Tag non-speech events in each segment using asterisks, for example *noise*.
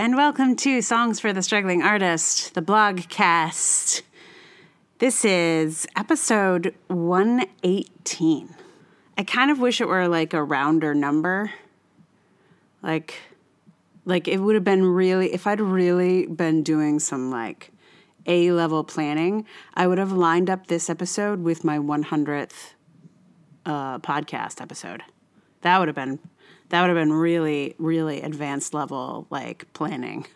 and welcome to Songs for the Struggling Artist, the blogcast. This is episode 118. I kind of wish it were like a rounder number. Like like it would have been really if I'd really been doing some like A level planning, I would have lined up this episode with my 100th uh, podcast episode. That would have been that would have been really really advanced level like planning,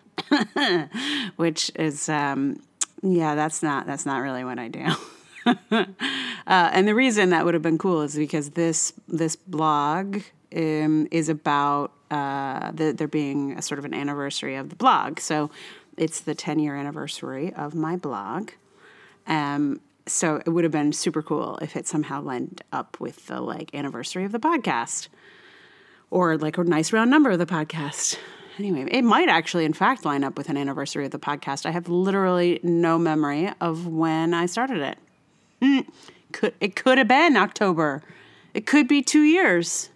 *laughs* which is um, yeah that's not that's not really what I do. *laughs* uh, and the reason that would have been cool is because this this blog um, is about uh, the, there being a sort of an anniversary of the blog. So it's the 10 year anniversary of my blog. Um, so it would have been super cool if it somehow lined up with the like anniversary of the podcast or like a nice round number of the podcast. Anyway, it might actually, in fact, line up with an anniversary of the podcast. I have literally no memory of when I started it. Mm, could it could have been October. It could be two years.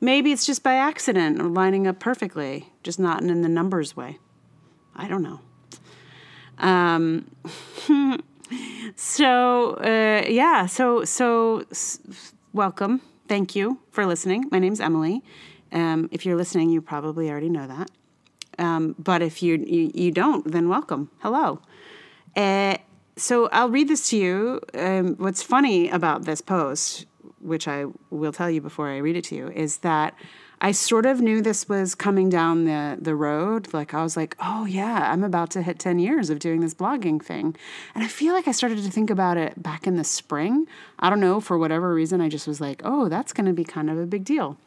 Maybe it's just by accident or lining up perfectly, just not in the numbers way. I don't know. Um, *laughs* so uh, yeah, so so s- welcome. Thank you for listening. My name's Emily. Um, if you're listening, you probably already know that. Um, but if you, you, you don't, then welcome. Hello. Uh, so I'll read this to you. Um, what's funny about this post, which I will tell you before I read it to you, is that I sort of knew this was coming down the, the road. Like, I was like, oh, yeah, I'm about to hit 10 years of doing this blogging thing. And I feel like I started to think about it back in the spring. I don't know, for whatever reason, I just was like, oh, that's going to be kind of a big deal.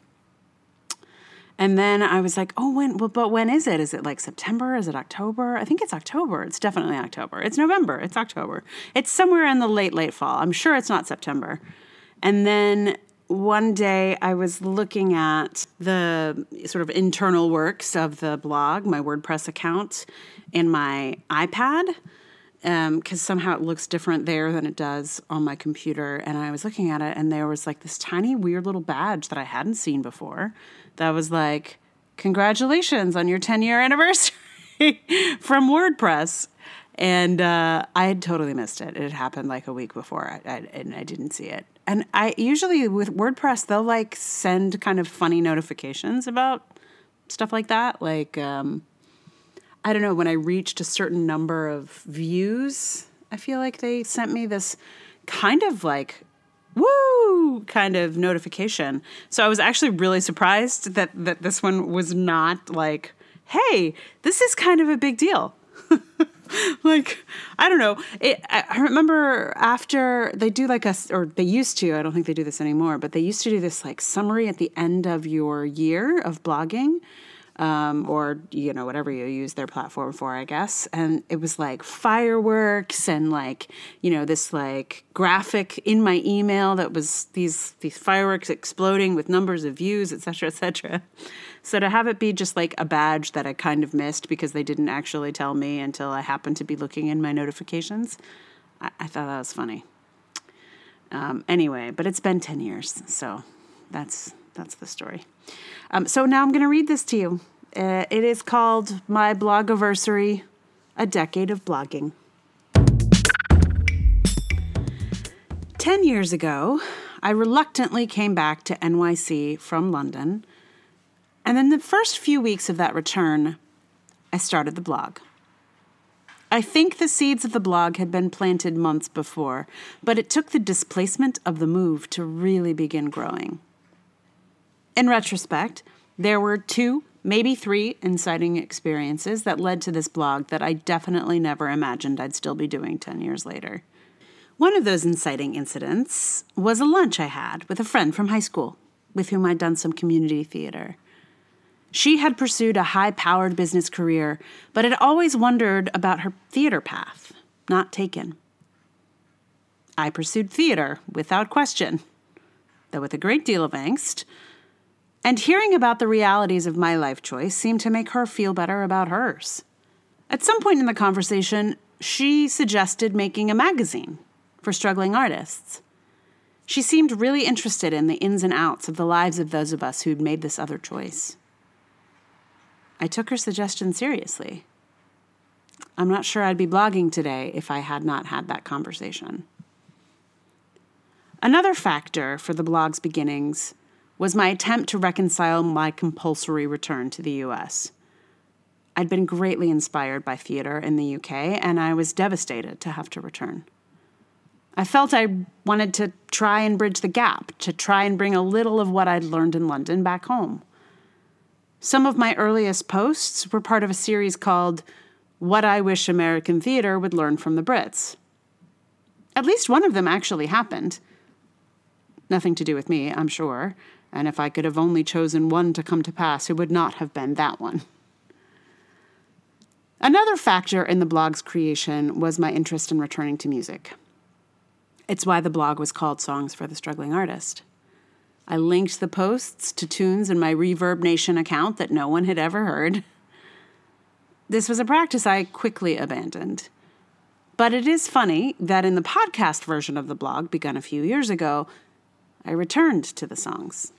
And then I was like, oh, when, well, but when is it? Is it like September? Is it October? I think it's October. It's definitely October. It's November. It's October. It's somewhere in the late, late fall. I'm sure it's not September. And then one day I was looking at the sort of internal works of the blog, my WordPress account, in my iPad because um, somehow it looks different there than it does on my computer. And I was looking at it, and there was like this tiny, weird little badge that I hadn't seen before that was like, Congratulations on your 10 year anniversary *laughs* from WordPress. And uh, I had totally missed it. It had happened like a week before, I, I, and I didn't see it. And I usually with WordPress, they'll like send kind of funny notifications about stuff like that. Like, um, I don't know, when I reached a certain number of views, I feel like they sent me this kind of like woo kind of notification. So I was actually really surprised that that this one was not like, hey, this is kind of a big deal. *laughs* like I don't know. It, I remember after they do like a or they used to. I don't think they do this anymore, but they used to do this like summary at the end of your year of blogging um, or you know whatever you use their platform for, I guess. And it was like fireworks and like you know this like graphic in my email that was these these fireworks exploding with numbers of views, etc., etc. So to have it be just like a badge that I kind of missed because they didn't actually tell me until I happened to be looking in my notifications, I, I thought that was funny. Um, anyway, but it's been ten years, so that's that's the story. Um, so now I'm going to read this to you. Uh, it is called My Blog Blogiversary, A Decade of Blogging. Ten years ago, I reluctantly came back to NYC from London, and in the first few weeks of that return, I started the blog. I think the seeds of the blog had been planted months before, but it took the displacement of the move to really begin growing. In retrospect, there were two, maybe three inciting experiences that led to this blog that I definitely never imagined I'd still be doing 10 years later. One of those inciting incidents was a lunch I had with a friend from high school with whom I'd done some community theater. She had pursued a high powered business career, but had always wondered about her theater path, not taken. I pursued theater without question, though with a great deal of angst and hearing about the realities of my life choice seemed to make her feel better about hers. At some point in the conversation, she suggested making a magazine for struggling artists. She seemed really interested in the ins and outs of the lives of those of us who'd made this other choice. I took her suggestion seriously. I'm not sure I'd be blogging today if I had not had that conversation. Another factor for the blog's beginnings was my attempt to reconcile my compulsory return to the US. I'd been greatly inspired by theater in the UK, and I was devastated to have to return. I felt I wanted to try and bridge the gap, to try and bring a little of what I'd learned in London back home. Some of my earliest posts were part of a series called What I Wish American Theater Would Learn from the Brits. At least one of them actually happened. Nothing to do with me, I'm sure, and if I could have only chosen one to come to pass, it would not have been that one. Another factor in the blog's creation was my interest in returning to music. It's why the blog was called Songs for the Struggling Artist. I linked the posts to tunes in my Reverb Nation account that no one had ever heard. This was a practice I quickly abandoned. But it is funny that in the podcast version of the blog, begun a few years ago, I returned to the songs.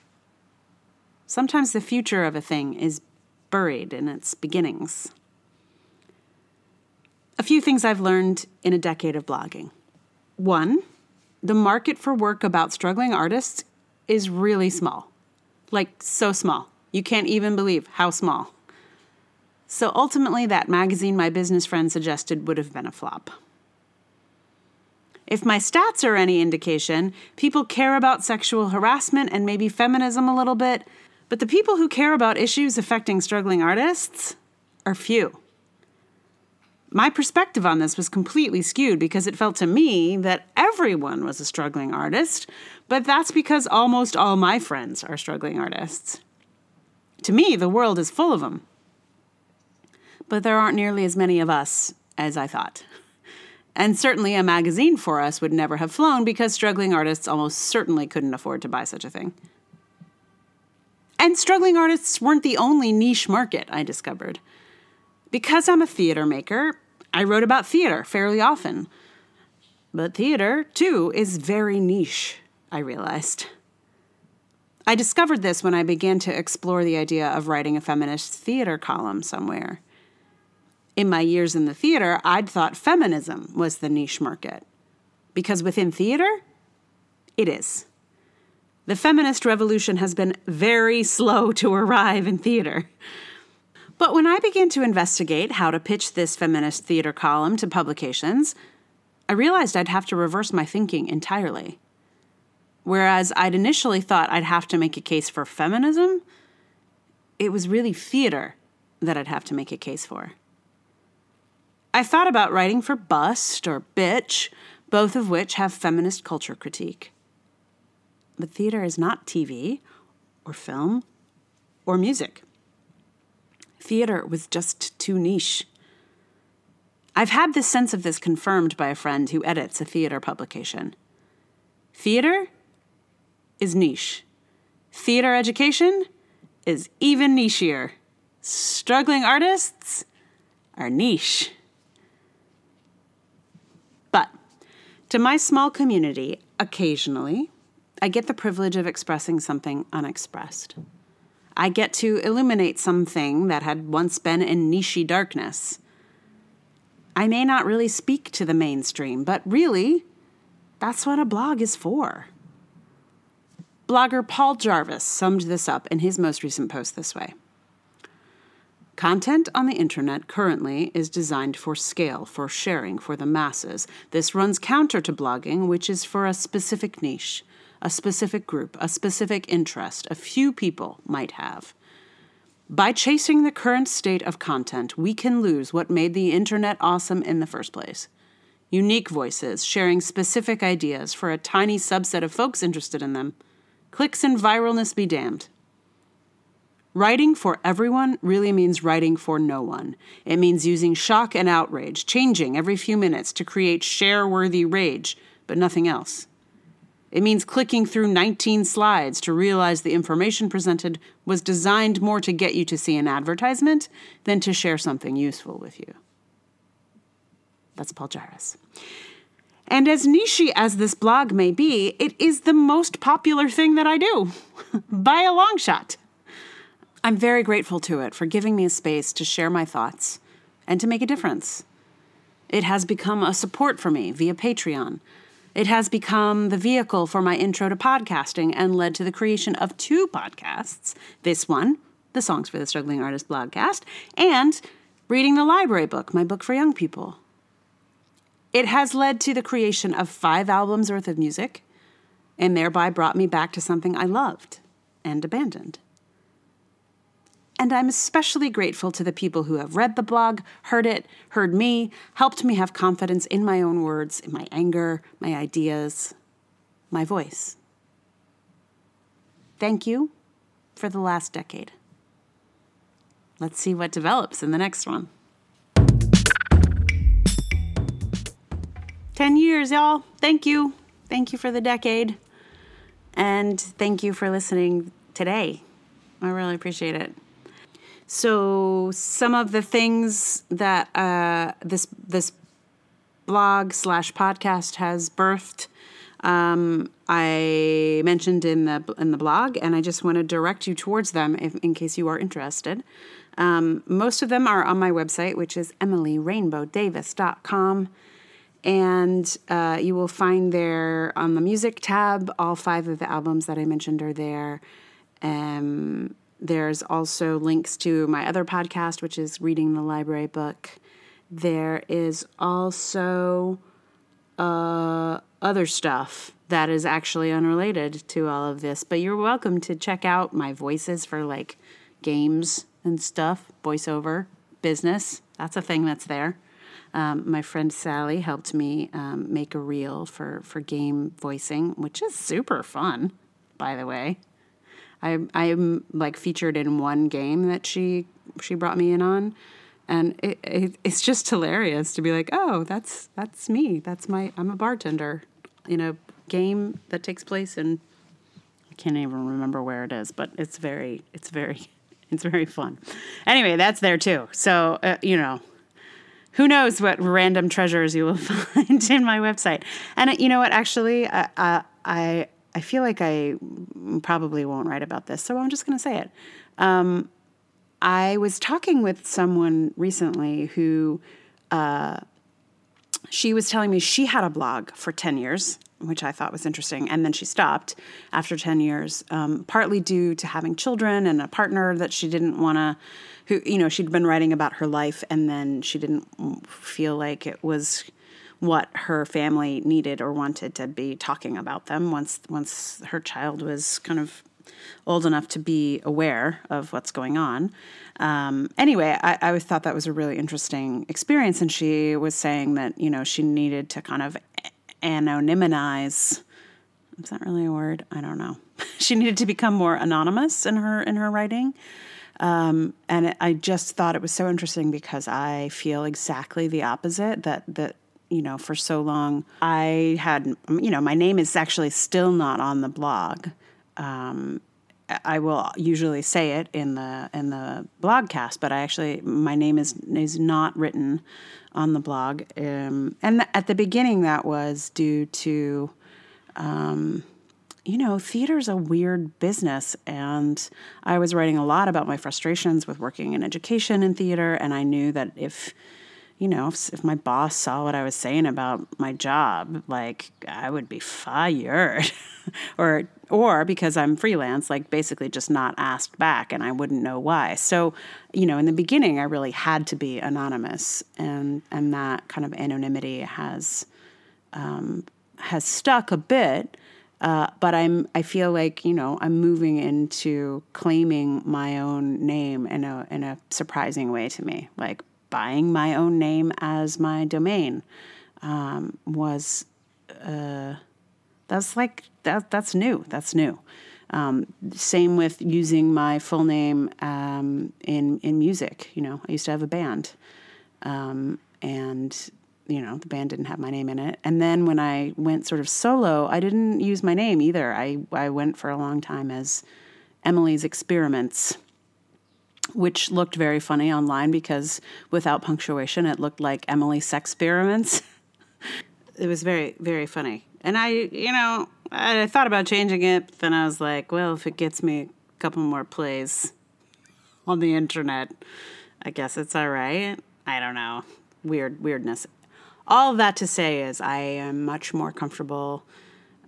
Sometimes the future of a thing is buried in its beginnings. A few things I've learned in a decade of blogging. One, the market for work about struggling artists is really small. Like, so small. You can't even believe how small. So ultimately, that magazine my business friend suggested would have been a flop. If my stats are any indication, people care about sexual harassment and maybe feminism a little bit, but the people who care about issues affecting struggling artists are few. My perspective on this was completely skewed because it felt to me that everyone was a struggling artist, but that's because almost all my friends are struggling artists. To me, the world is full of them. But there aren't nearly as many of us as I thought. And certainly a magazine for us would never have flown because struggling artists almost certainly couldn't afford to buy such a thing. And struggling artists weren't the only niche market I discovered. Because I'm a theater maker, I wrote about theater fairly often. But theater, too, is very niche, I realized. I discovered this when I began to explore the idea of writing a feminist theater column somewhere. In my years in the theater, I'd thought feminism was the niche market. Because within theater, it is. The feminist revolution has been very slow to arrive in theater. But when I began to investigate how to pitch this feminist theater column to publications, I realized I'd have to reverse my thinking entirely. Whereas I'd initially thought I'd have to make a case for feminism, it was really theater that I'd have to make a case for. I thought about writing for Bust or Bitch, both of which have feminist culture critique. But theater is not TV or film or music theater was just too niche. I've had this sense of this confirmed by a friend who edits a theater publication. Theater is niche. Theater education is even nichier. Struggling artists are niche. But to my small community, occasionally, I get the privilege of expressing something unexpressed. I get to illuminate something that had once been in nichey darkness. I may not really speak to the mainstream, but really, that's what a blog is for. Blogger Paul Jarvis summed this up in his most recent post this way Content on the internet currently is designed for scale, for sharing, for the masses. This runs counter to blogging, which is for a specific niche a specific group, a specific interest, a few people might have. By chasing the current state of content, we can lose what made the internet awesome in the first place. Unique voices sharing specific ideas for a tiny subset of folks interested in them. Clicks and viralness be damned. Writing for everyone really means writing for no one. It means using shock and outrage, changing every few minutes to create share worthy rage, but nothing else. It means clicking through 19 slides to realize the information presented was designed more to get you to see an advertisement than to share something useful with you. That's Paul Jarvis. And as nichey as this blog may be, it is the most popular thing that I do *laughs* by a long shot. I'm very grateful to it for giving me a space to share my thoughts and to make a difference. It has become a support for me via Patreon. It has become the vehicle for my intro to podcasting and led to the creation of two podcasts this one, the Songs for the Struggling Artist blogcast, and Reading the Library Book, my book for young people. It has led to the creation of five albums worth of music and thereby brought me back to something I loved and abandoned. And I'm especially grateful to the people who have read the blog, heard it, heard me, helped me have confidence in my own words, in my anger, my ideas, my voice. Thank you for the last decade. Let's see what develops in the next one. 10 years, y'all. Thank you. Thank you for the decade. And thank you for listening today. I really appreciate it. So some of the things that uh, this this blog slash podcast has birthed, um, I mentioned in the in the blog, and I just want to direct you towards them if, in case you are interested. Um, most of them are on my website, which is emilyrainbowdavis.com. And uh, you will find there on the music tab, all five of the albums that I mentioned are there. Um, there's also links to my other podcast, which is Reading the Library Book. There is also uh, other stuff that is actually unrelated to all of this, but you're welcome to check out my voices for like games and stuff, voiceover, business. That's a thing that's there. Um, my friend Sally helped me um, make a reel for, for game voicing, which is super fun, by the way. I I'm like featured in one game that she she brought me in on, and it, it, it's just hilarious to be like, oh, that's that's me. That's my I'm a bartender in a game that takes place in I can't even remember where it is, but it's very it's very *laughs* it's very fun. Anyway, that's there too. So uh, you know, who knows what random treasures you will *laughs* find in my website. And uh, you know what? Actually, uh, uh, I I feel like I probably won't write about this, so I'm just going to say it. Um, I was talking with someone recently who uh, she was telling me she had a blog for 10 years, which I thought was interesting. And then she stopped after 10 years, um, partly due to having children and a partner that she didn't want to who you know she'd been writing about her life and then she didn't feel like it was what her family needed or wanted to be talking about them once once her child was kind of old enough to be aware of what's going on. Um, anyway, I, I thought that was a really interesting experience, and she was saying that you know she needed to kind of anonymize. Is that really a word? I don't know. *laughs* she needed to become more anonymous in her in her writing. Um, and I just thought it was so interesting because I feel exactly the opposite. That that you know, for so long, I had you know, my name is actually still not on the blog. Um, I will usually say it in the in the blogcast, but I actually my name is is not written on the blog. Um, and th- at the beginning, that was due to. Um, you know, theater's a weird business. And I was writing a lot about my frustrations with working in education and theater. And I knew that if, you know, if, if my boss saw what I was saying about my job, like I would be fired. *laughs* or, or because I'm freelance, like basically just not asked back and I wouldn't know why. So, you know, in the beginning, I really had to be anonymous. And, and that kind of anonymity has, um, has stuck a bit uh, but I'm I feel like you know I'm moving into claiming my own name in a in a surprising way to me. Like buying my own name as my domain um, was uh, that's like that that's new. That's new. Um, same with using my full name um, in in music. You know, I used to have a band, um, and you know, the band didn't have my name in it. And then when I went sort of solo, I didn't use my name either. I, I went for a long time as Emily's Experiments, which looked very funny online because without punctuation, it looked like Emily Sex Experiments. *laughs* it was very, very funny. And I, you know, I thought about changing it, but then I was like, well, if it gets me a couple more plays, on the internet. I guess it's all right. I don't know. Weird weirdness. All that to say is I am much more comfortable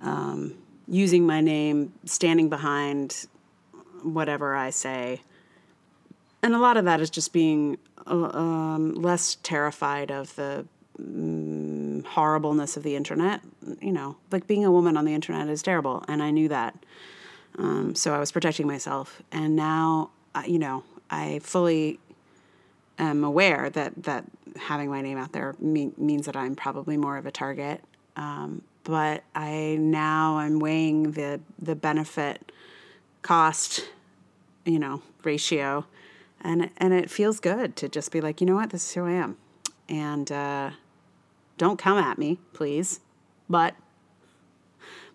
um, using my name, standing behind whatever I say. And a lot of that is just being uh, um, less terrified of the um, horribleness of the internet. You know, like being a woman on the internet is terrible, and I knew that. Um, so I was protecting myself, and now, you know, I fully am aware that that having my name out there mean, means that I'm probably more of a target. Um, but I now I'm weighing the the benefit cost, you know, ratio, and and it feels good to just be like, you know what, this is who I am, and uh, don't come at me, please, but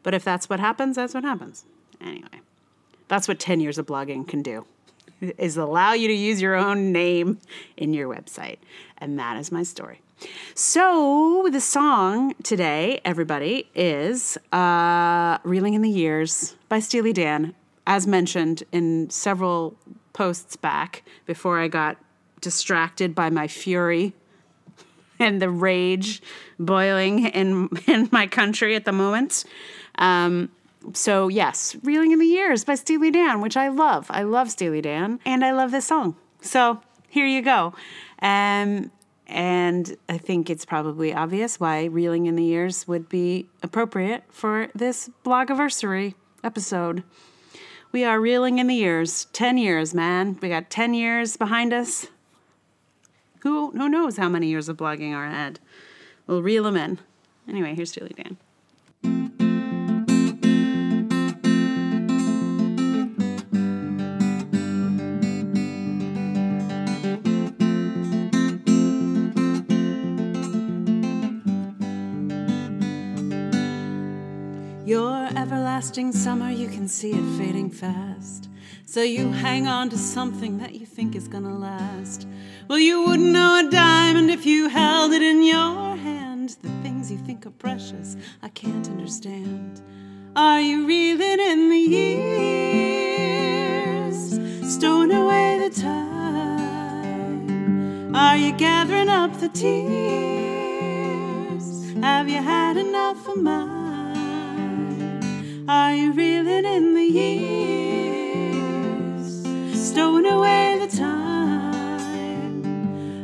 but if that's what happens, that's what happens. Anyway, that's what ten years of blogging can do is allow you to use your own name in your website. And that is my story. So, the song today, everybody, is uh, Reeling in the Years by Steely Dan, as mentioned in several posts back before I got distracted by my fury and the rage boiling in, *laughs* in my country at the moment. Um, so yes, Reeling in the Years by Steely Dan, which I love. I love Steely Dan, and I love this song. So here you go. Um, and I think it's probably obvious why Reeling in the Years would be appropriate for this blogiversary episode. We are reeling in the years. 10 years, man. We got 10 years behind us. Who, who knows how many years of blogging are ahead? We'll reel them in. Anyway, here's Steely Dan. Everlasting summer, you can see it fading fast. So you hang on to something that you think is gonna last. Well, you wouldn't know a diamond if you held it in your hand. The things you think are precious, I can't understand. Are you reeling in the years? Stowing away the time? Are you gathering up the tears? Have you had enough of mine? Are you reeling in the years? Stowing away the time?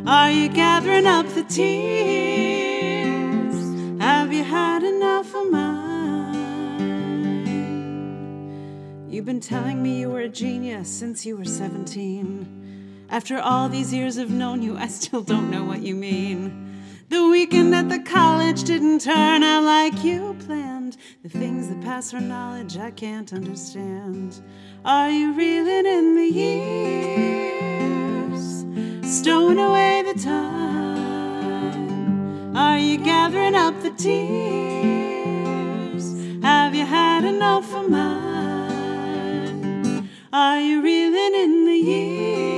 Are you gathering up the tears? Have you had enough of mine? You've been telling me you were a genius since you were 17. After all these years of known you, I still don't know what you mean. The weekend at the college didn't turn out like you planned. The things that pass for knowledge I can't understand. Are you reeling in the years? Stowing away the time? Are you gathering up the tears? Have you had enough of mine? Are you reeling in the years?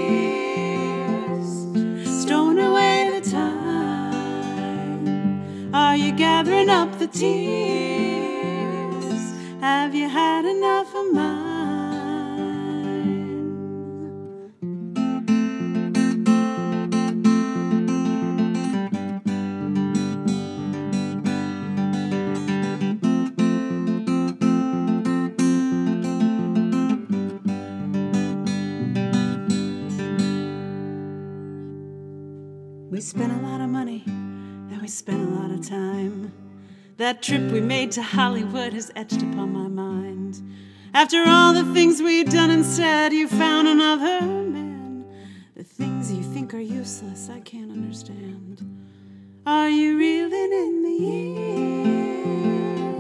Are you gathering up the tears? Have you had enough of mine? That trip we made to Hollywood has etched upon my mind. After all the things we'd done and said, you found another man. The things you think are useless, I can't understand. Are you reeling in the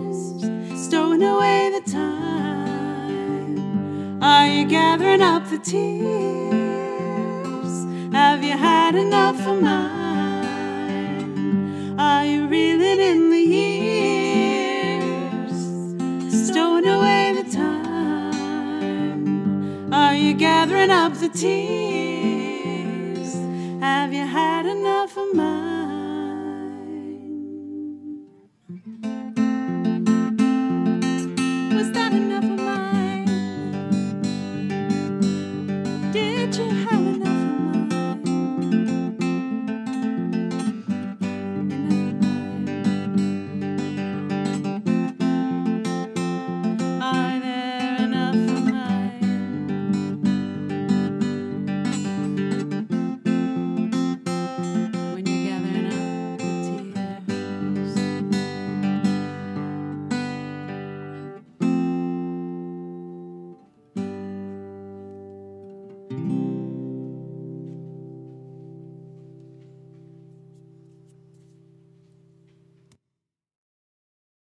years? Stowing away the time? Are you gathering up the tears? Have you had enough of mine? Gathering up the tears?